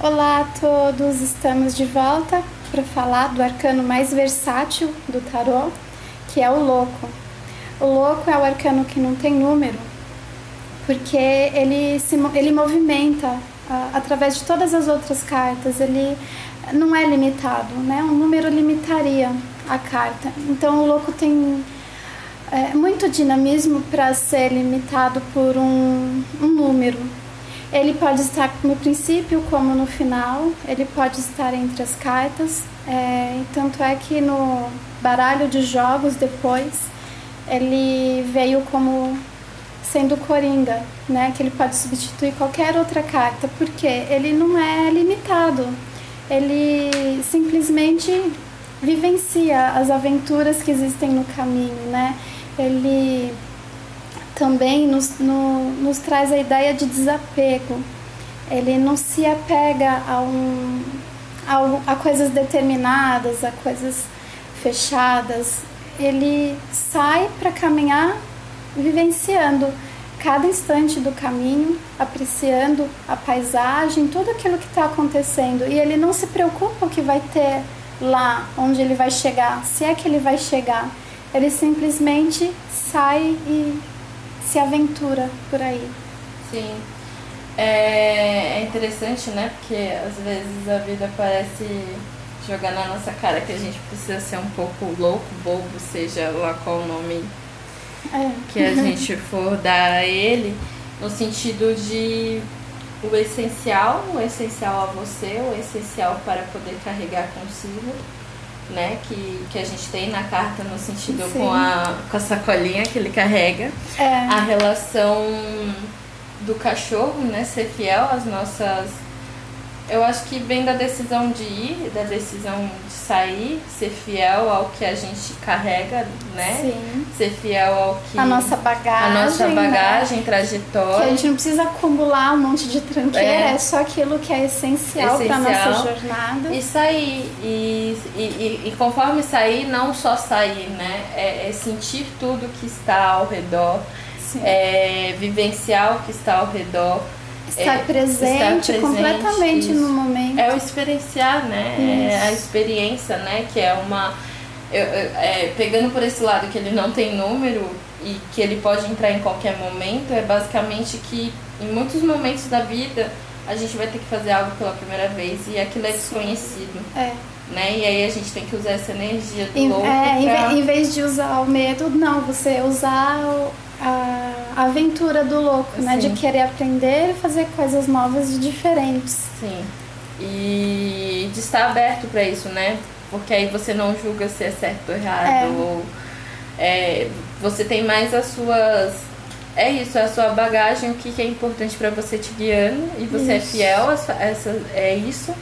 Olá a todos, estamos de volta para falar do arcano mais versátil do tarô, que é o louco. O louco é o arcano que não tem número, porque ele se ele movimenta uh, através de todas as outras cartas, ele não é limitado, né? Um número limitaria a carta. Então o louco tem é, muito dinamismo para ser limitado por um, um número. Ele pode estar no princípio como no final, ele pode estar entre as cartas, é, tanto é que no baralho de jogos depois ele veio como sendo coringa, né? Que ele pode substituir qualquer outra carta, porque ele não é limitado. Ele simplesmente vivencia as aventuras que existem no caminho, né? Ele também nos, no, nos traz a ideia de desapego. Ele não se apega a, um, a, a coisas determinadas, a coisas fechadas. Ele sai para caminhar vivenciando cada instante do caminho, apreciando a paisagem, tudo aquilo que está acontecendo. E ele não se preocupa o que vai ter lá, onde ele vai chegar, se é que ele vai chegar. Ele simplesmente sai e se aventura por aí. Sim. É, é interessante, né? Porque às vezes a vida parece jogar na nossa cara que a gente precisa ser um pouco louco, bobo, seja lá qual o nome é. que a gente for dar a ele, no sentido de o essencial, o essencial a você, o essencial para poder carregar consigo, né? Que, que a gente tem na carta no sentido com a, com a sacolinha que ele carrega. É. A relação do cachorro, né? Ser fiel às nossas eu acho que vem da decisão de ir, da decisão de sair, ser fiel ao que a gente carrega, né? Sim. Ser fiel ao que. A nossa bagagem. A nossa bagagem, né? trajetória. Que a gente não precisa acumular um monte de tranqueira, é, é só aquilo que é essencial, essencial. para nossa jornada. E sair. E, e, e, conforme sair, não só sair, né? É, é sentir tudo que está ao redor, é vivenciar o que está ao redor Estar, é, presente, estar presente completamente isso. no momento. É o experienciar, né? É a experiência, né? Que é uma. Eu, eu, é, pegando por esse lado que ele não tem número e que ele pode entrar em qualquer momento, é basicamente que em muitos momentos da vida a gente vai ter que fazer algo pela primeira vez e aquilo é desconhecido. É. Né? E aí a gente tem que usar essa energia do em, louco. É, pra... em vez de usar o medo, não, você usar o, a aventura do louco, né? De querer aprender e fazer coisas novas e diferentes. Sim. E de estar aberto para isso, né? Porque aí você não julga se é certo ou errado. É. Ou, é, você tem mais as suas. É isso, é a sua bagagem, o que é importante para você te guiando. E você é isso. é fiel a essa, é isso.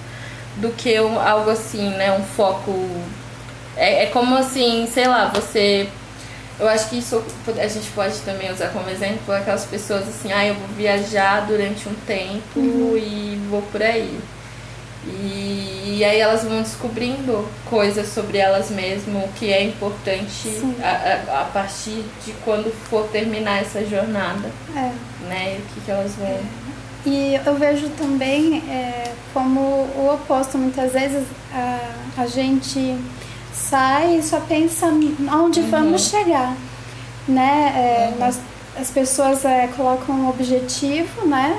Do que um, algo assim, né? Um foco. É, é como assim, sei lá, você eu acho que isso a gente pode também usar como exemplo aquelas pessoas assim, ah, eu vou viajar durante um tempo uhum. e vou por aí. E, e, aí elas vão descobrindo coisas sobre elas mesmas, o que é importante a, a, a, partir de quando for terminar essa jornada. É. Né? E o que, que elas vão. É. E eu vejo também é, como o oposto, muitas vezes a, a gente sai e só pensa onde uhum. vamos chegar, né? É, uhum. nós, as pessoas é, colocam um objetivo, né?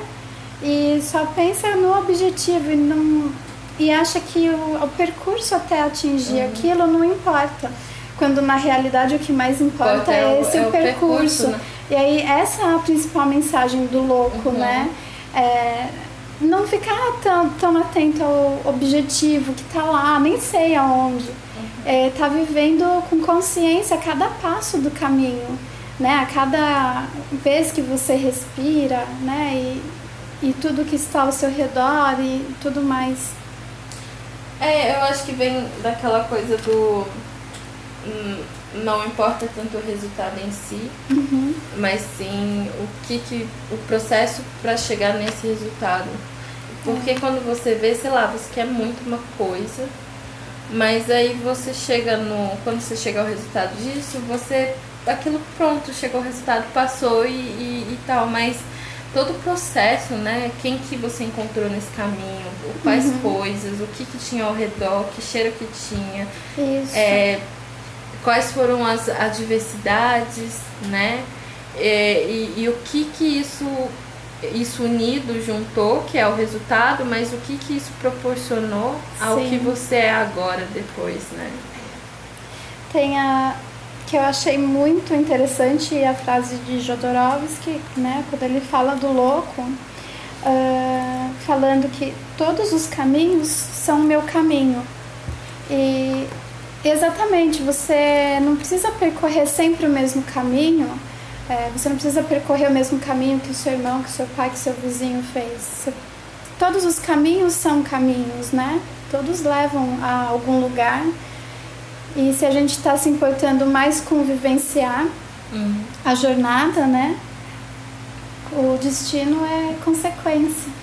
E só pensa no objetivo e não e acha que o, o percurso até atingir uhum. aquilo não importa. Quando na realidade o que mais importa é, é, esse é o, percurso. percurso né? E aí essa é a principal mensagem do louco, uhum. né? É, não ficar tão, tão atento ao objetivo que está lá, nem sei aonde é, tá vivendo com consciência a cada passo do caminho, né? A cada vez que você respira, né? E, e tudo que está ao seu redor e tudo mais. É, eu acho que vem daquela coisa do hum, não importa tanto o resultado em si, uhum. mas sim o que, que o processo para chegar nesse resultado. Porque é. quando você vê, sei lá, você quer muito uma coisa, mas aí você chega no. Quando você chega ao resultado disso, você. Aquilo pronto, chegou o resultado, passou e, e, e tal. Mas todo o processo, né? Quem que você encontrou nesse caminho, quais uhum. coisas, o que que tinha ao redor, que cheiro que tinha. Isso. É, quais foram as adversidades, né? É, e, e, o que que isso isso unido juntou, que é o resultado, mas o que que isso proporcionou ao Sim. que você é agora depois, né? Tem a que eu achei muito interessante a frase de Jodorowsky, né, quando ele fala do louco, uh, falando que todos os caminhos são meu caminho. E exatamente, você não precisa percorrer sempre o mesmo caminho, é, você não precisa percorrer o mesmo caminho que o seu irmão, que o seu pai, que o seu vizinho fez. Todos os caminhos são caminhos, né? Todos levam a algum lugar. E se a gente está se importando mais com vivenciar uhum. a jornada, né? O destino é consequência.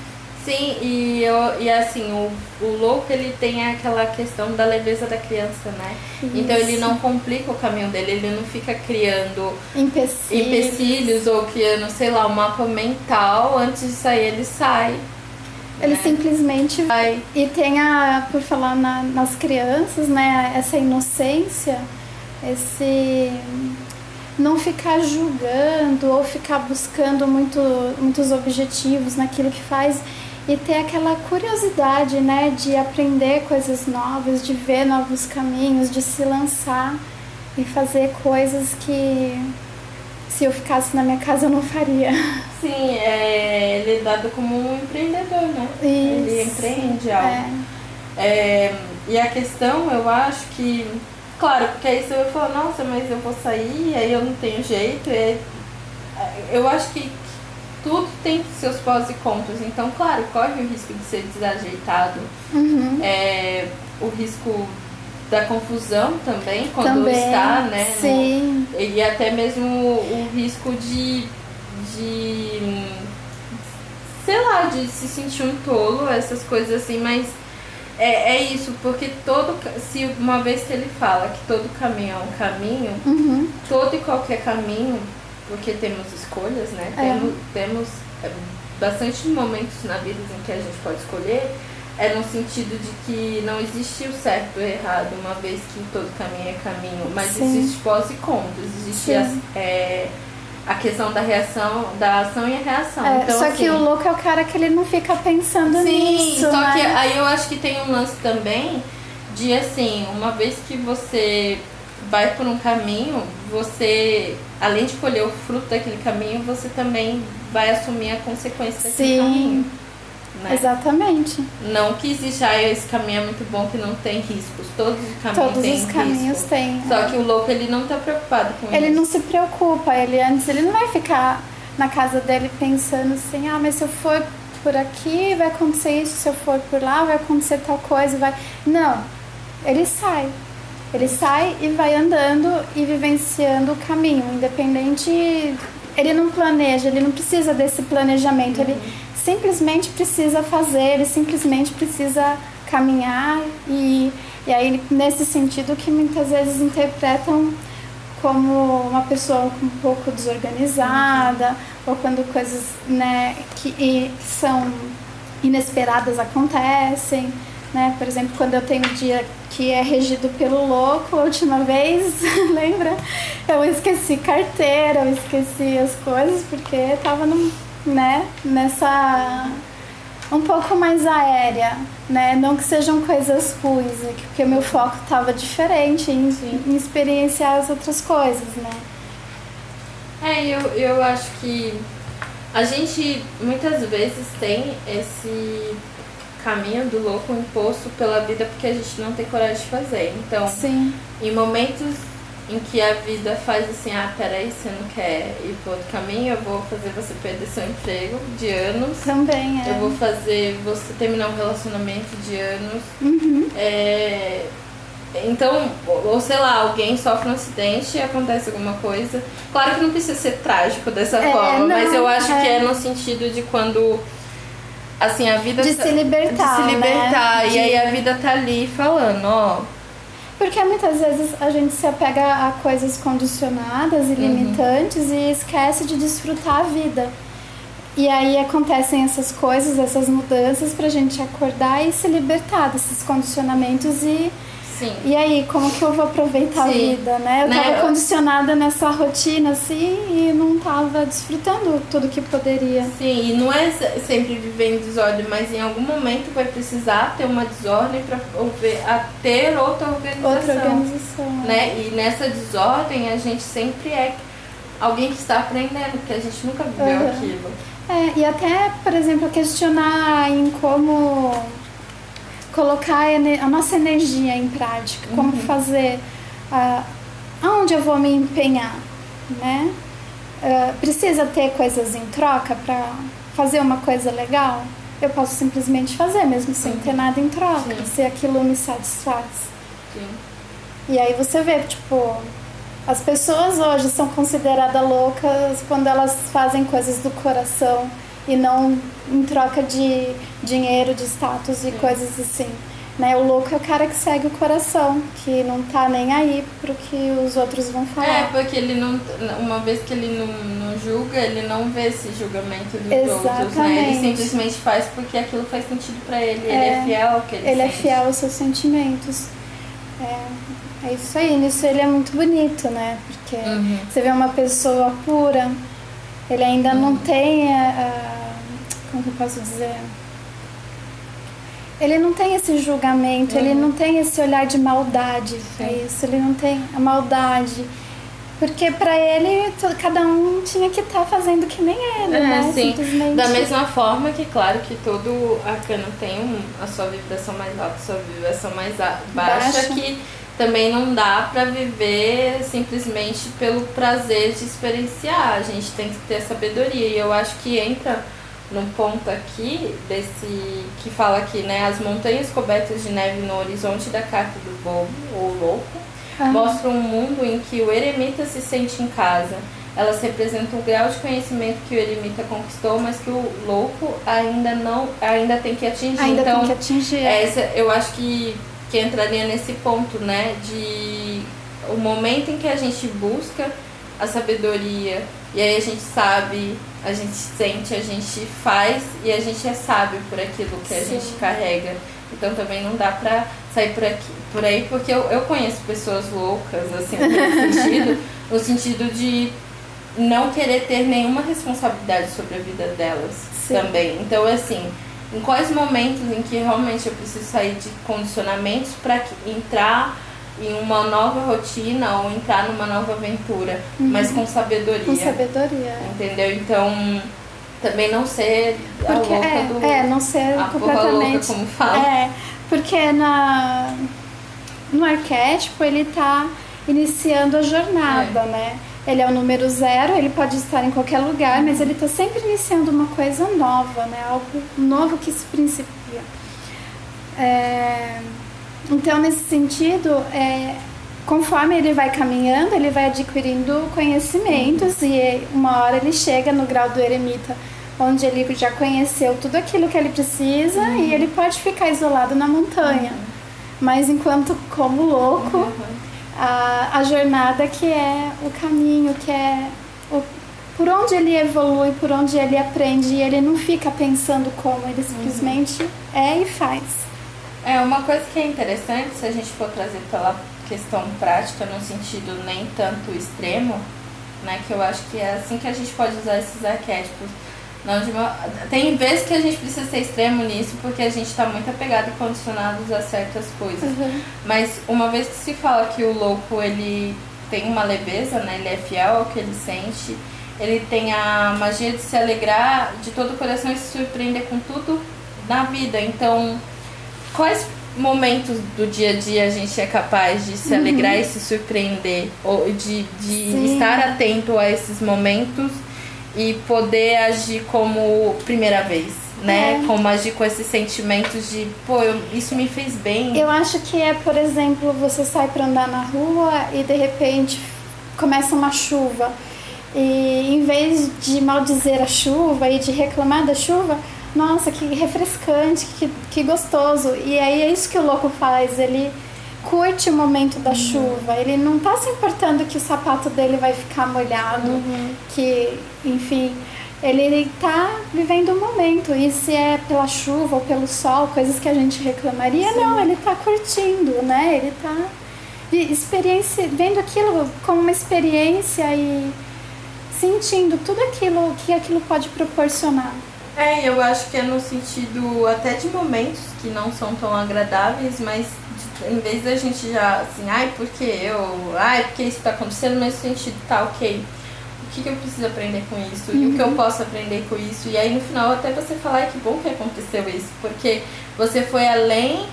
Sim, e, eu, e assim, o, o louco ele tem aquela questão da leveza da criança, né? Isso. Então ele não complica o caminho dele, ele não fica criando empecilhos. empecilhos ou criando, sei lá, um mapa mental, antes de sair ele sai. Ele né? simplesmente vai. E tem a, por falar na, nas crianças, né, essa inocência, esse não ficar julgando ou ficar buscando muito, muitos objetivos naquilo que faz e ter aquela curiosidade, né, de aprender coisas novas, de ver novos caminhos, de se lançar e fazer coisas que se eu ficasse na minha casa eu não faria. Sim, é, ele é dado como um empreendedor, né? Isso, ele empreende algo. É. É, e a questão, eu acho que, claro, porque aí você vai falar, nossa, mas eu vou sair, aí eu não tenho jeito. É, eu acho que tudo tem seus pós e contras. Então, claro, corre o risco de ser desajeitado. Uhum. É, o risco da confusão também, quando também, está, né? Sim. No, e até mesmo o risco de, de. sei lá, de se sentir um tolo, essas coisas assim, mas. É, é isso, porque todo. Se uma vez que ele fala que todo caminho é um caminho, uhum. todo e qualquer caminho, porque temos escolhas, né? É. Temos, temos é, bastante momentos na vida em que a gente pode escolher é no sentido de que não existe o certo e o errado, uma vez que todo caminho é caminho, mas Sim. existe pós e contras, existe a, é, a, questão da reação, da ação e a reação. É, então, só assim, que o louco é o cara que ele não fica pensando sim, nisso. Só né? que aí eu acho que tem um lance também de assim, uma vez que você vai por um caminho, você, além de colher o fruto daquele caminho, você também vai assumir a consequência daquele Sim. caminho. Né? Exatamente. Não que exista ah, esse caminho é muito bom que não tem riscos. Todos os caminhos Todos têm os caminhos têm. Só que o louco ele não tá preocupado com ele isso. Ele não se preocupa. Ele antes ele não vai ficar na casa dele pensando assim, ah, mas se eu for por aqui vai acontecer isso, se eu for por lá vai acontecer tal coisa, vai. Não. Ele sai. Ele sai e vai andando e vivenciando o caminho, independente. Ele não planeja, ele não precisa desse planejamento. Uhum. Ele simplesmente precisa fazer, ele simplesmente precisa caminhar e, e aí nesse sentido que muitas vezes interpretam como uma pessoa um pouco desorganizada ou quando coisas né, que, que são inesperadas acontecem. Né? Por exemplo, quando eu tenho um dia que é regido pelo louco, a última vez, lembra? Eu esqueci carteira, eu esqueci as coisas porque estava num né, nessa um pouco mais aérea, né? Não que sejam coisas ruins, é porque o meu foco estava diferente em, em, experienciar as outras coisas, né? É, eu, eu acho que a gente muitas vezes tem esse caminho do louco imposto pela vida porque a gente não tem coragem de fazer. Então, Sim. em momentos em que a vida faz assim, ah, peraí, você não quer ir para outro caminho, eu vou fazer você perder seu emprego de anos. Também é. Eu vou fazer você terminar um relacionamento de anos. Uhum. É, então, ou sei lá, alguém sofre um acidente e acontece alguma coisa. Claro que não precisa ser trágico dessa é, forma, não, mas eu acho é. que é no sentido de quando assim, a vida de tá, se libertar, de se libertar né? e aí a vida tá ali falando, ó, porque muitas vezes a gente se apega a coisas condicionadas e uhum. limitantes e esquece de desfrutar a vida. E aí acontecem essas coisas, essas mudanças pra gente acordar e se libertar desses condicionamentos e Sim. e aí, como que eu vou aproveitar Sim. a vida, né? Eu Né, tava condicionada nessa rotina assim e não tava desfrutando tudo que poderia. Sim, e não é se- sempre viver em desordem, mas em algum momento vai precisar ter uma desordem para ter outra organização. Outra organização. né? Né? E nessa desordem a gente sempre é alguém que está aprendendo, porque a gente nunca viveu Uhum. aquilo. É, e até, por exemplo, questionar em como colocar a a nossa energia em prática, como fazer, ah, aonde eu vou me empenhar, né? Ah, precisa ter coisas em troca para fazer uma coisa legal? Eu posso simplesmente fazer, mesmo sem ter nada em troca, Sim. se aquilo me satisfaz. Sim. E aí você vê, tipo, as pessoas hoje são consideradas loucas quando elas fazem coisas do coração e não em troca de dinheiro, de status e coisas assim. Né? O louco é o cara que segue o coração, que não tá nem aí pro que os outros vão É, falar. porque ele não. Uma vez que ele não, não julga, ele não vê esse julgamento dos outros, né? Ele Exatamente. simplesmente faz porque aquilo faz sentido pra ele. Ele É. é fiel ao que ele Ele é sente. fiel aos seus sentimentos. É, é isso aí, nisso ele é muito bonito, né? Porque Uhum. você vê uma pessoa pura, ele ainda não tem a, a- como que eu posso dizer? Ele não tem esse julgamento, ele não tem esse olhar de maldade, é isso, ele não tem a maldade. Porque pra ele, to- cada um tinha que estar fazendo que nem ele, É, né? sim. Simplesmente. Da mesma forma que, claro, que todo arcano tem um- a sua vibração mais alta, a sua vibração mais a- baixa, Baixa. que também não dá pra viver simplesmente pelo prazer de experienciar. A gente tem que ter sabedoria. E eu acho que entra num ponto aqui desse que fala aqui, né? As montanhas cobertas de neve no horizonte da carta do bobo ou louco Aham. mostram um mundo em que o eremita se sente em casa. Elas representam o grau de conhecimento que o eremita conquistou, mas que o louco ainda não, ainda tem que atingir. Ainda então, tem que atingir. essa, eu acho que, que entraria nesse ponto, né? De o momento em que a gente busca a sabedoria e aí a gente sabe, a gente sente, a gente faz e a gente é sábio por aquilo que a Sim. gente carrega. Então também não dá pra sair por, aqui, por aí, porque eu, eu conheço pessoas loucas, assim, nesse sentido, no sentido de não querer ter nenhuma responsabilidade sobre a vida delas Sim. também. Então, assim, em quais momentos em que realmente eu preciso sair de condicionamentos para entrar em uma nova rotina ou entrar numa nova aventura, mas com sabedoria. Com sabedoria. Entendeu? Então, também não ser a Porque louca é, do. é, não ser a completamente. louca, como fala. É, porque na, no arquétipo ele tá iniciando a jornada, né? Ele é o número zero, ele pode estar em qualquer lugar, mas ele tá sempre iniciando uma coisa nova, né? Algo novo que se principia. É, então, nesse sentido, é, conforme ele vai caminhando, ele vai adquirindo conhecimentos e uma hora ele chega no grau do eremita, onde ele já conheceu tudo aquilo que ele precisa e ele pode ficar isolado na montanha. Mas enquanto como louco, a, a jornada que é o caminho, que é o, por onde ele evolui, por onde ele aprende, e ele não fica pensando como, ele simplesmente é e faz. É, uma coisa que é interessante, se a gente for trazer pela questão prática, no sentido nem tanto extremo, né? Que eu acho que é assim que a gente pode usar esses arquétipos. Não. Tem vezes que a gente precisa ser extremo nisso, porque a gente está muito apegado e condicionados a certas coisas. Mas uma vez que se fala que o louco ele tem uma leveza, né? Ele é fiel ao que ele sente, ele tem a magia de se alegrar de todo o coração e se surpreender com tudo na vida. Então, quais momentos do dia a dia a gente é capaz de se alegrar e se surpreender? Ou de, de Sim. estar atento a esses momentos e poder agir como primeira vez, né? É. Como agir com esses sentimentos de, pô, eu- isso me fez bem. Eu acho que é, por exemplo, você sai para andar na rua e de repente começa uma chuva. E em vez de maldizer a chuva e de reclamar da chuva, nossa, que refrescante, que, que gostoso. E aí é isso que o louco faz, ele curte o momento da chuva, ele não tá se importando que o sapato dele vai ficar molhado, que, enfim, ele está vivendo o momento. E se é pela chuva ou pelo sol, coisas que a gente reclamaria, Sim. não, ele está curtindo, né? Ele está experiência, vendo aquilo como uma experiência e sentindo tudo aquilo que aquilo pode proporcionar. É, eu acho que é no sentido até de momentos que não são tão agradáveis, mas em vez da gente já assim, ai, porque eu, ai, porque isso está acontecendo, mas no sentido tá ok. O que, que eu preciso aprender com isso? Uhum. E o que eu uhum. posso aprender com isso? E aí no final até você falar, que bom que aconteceu isso, porque você foi além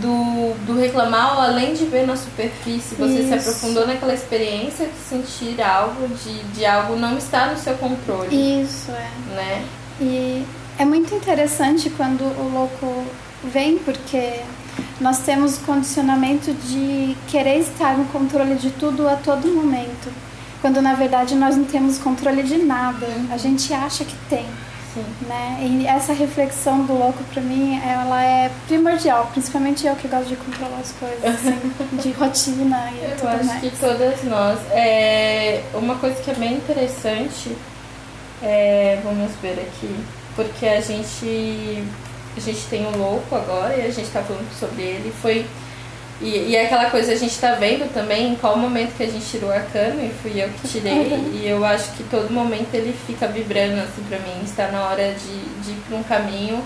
do, do reclamar, ou além de ver na superfície, você Isso. se aprofundou naquela experiência de sentir algo, de, de algo não estar no seu controle. Isso, é. Né? E é muito interessante quando o louco vem, porque nós temos o condicionamento de querer estar no controle de tudo a todo momento. Quando na verdade nós não temos controle de nada. A gente acha que tem. Sim. Né? E essa reflexão do louco para mim, ela é primordial, principalmente eu que gosto de controlar as coisas, assim, de rotina e eu tudo acho mais. que todas nós. É, uma coisa que é bem interessante, é, vamos ver aqui, porque a gente a gente tem o louco agora e a gente está falando sobre ele, foi e, e é aquela coisa a gente tá vendo também em qual momento que a gente tirou o arcano, e fui eu que tirei, uhum. e eu acho que todo momento ele fica vibrando assim pra mim, está na hora de, de ir pra um caminho,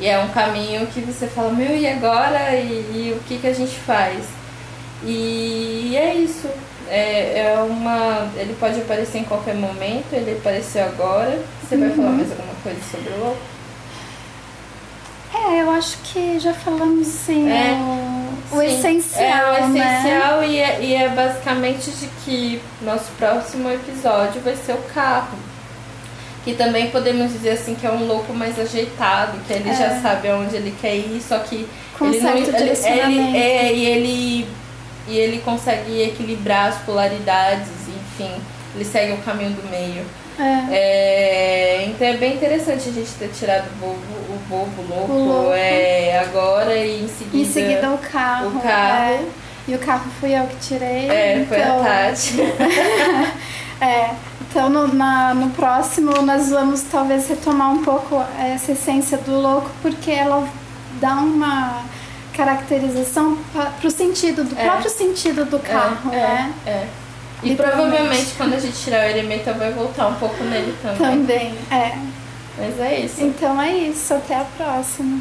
e é um caminho que você fala, meu, e agora? E, e o que que a gente faz? E é isso. É, é uma. Ele pode aparecer em qualquer momento, ele apareceu agora. Você uhum. vai falar mais alguma coisa sobre o louco? É, eu acho que já falamos sim. É, o, o essencial. É o essencial né? e, é, e é basicamente de que nosso próximo episódio vai ser o carro. Que também podemos dizer assim que é um louco mais ajeitado, que ele é. já sabe aonde ele quer ir, só que Com ele não. Ele, ele, é, e ele e ele consegue equilibrar as polaridades, enfim, ele segue o caminho do meio. É. É, então é bem interessante a gente ter tirado o bobo, o bobo louco, o louco. É, agora e em seguida. Em seguida o carro. O carro. É. E o carro fui eu que tirei. É, então... foi a então Tati. é. Então no, na, no próximo nós vamos talvez retomar um pouco essa essência do louco, porque ela dá uma caracterização para o sentido, do é. próprio sentido do carro, é, né? É. E provavelmente quando a gente tirar o elemento vai voltar um pouco nele também. Também, é. Mas é isso. Então é isso, até a próxima.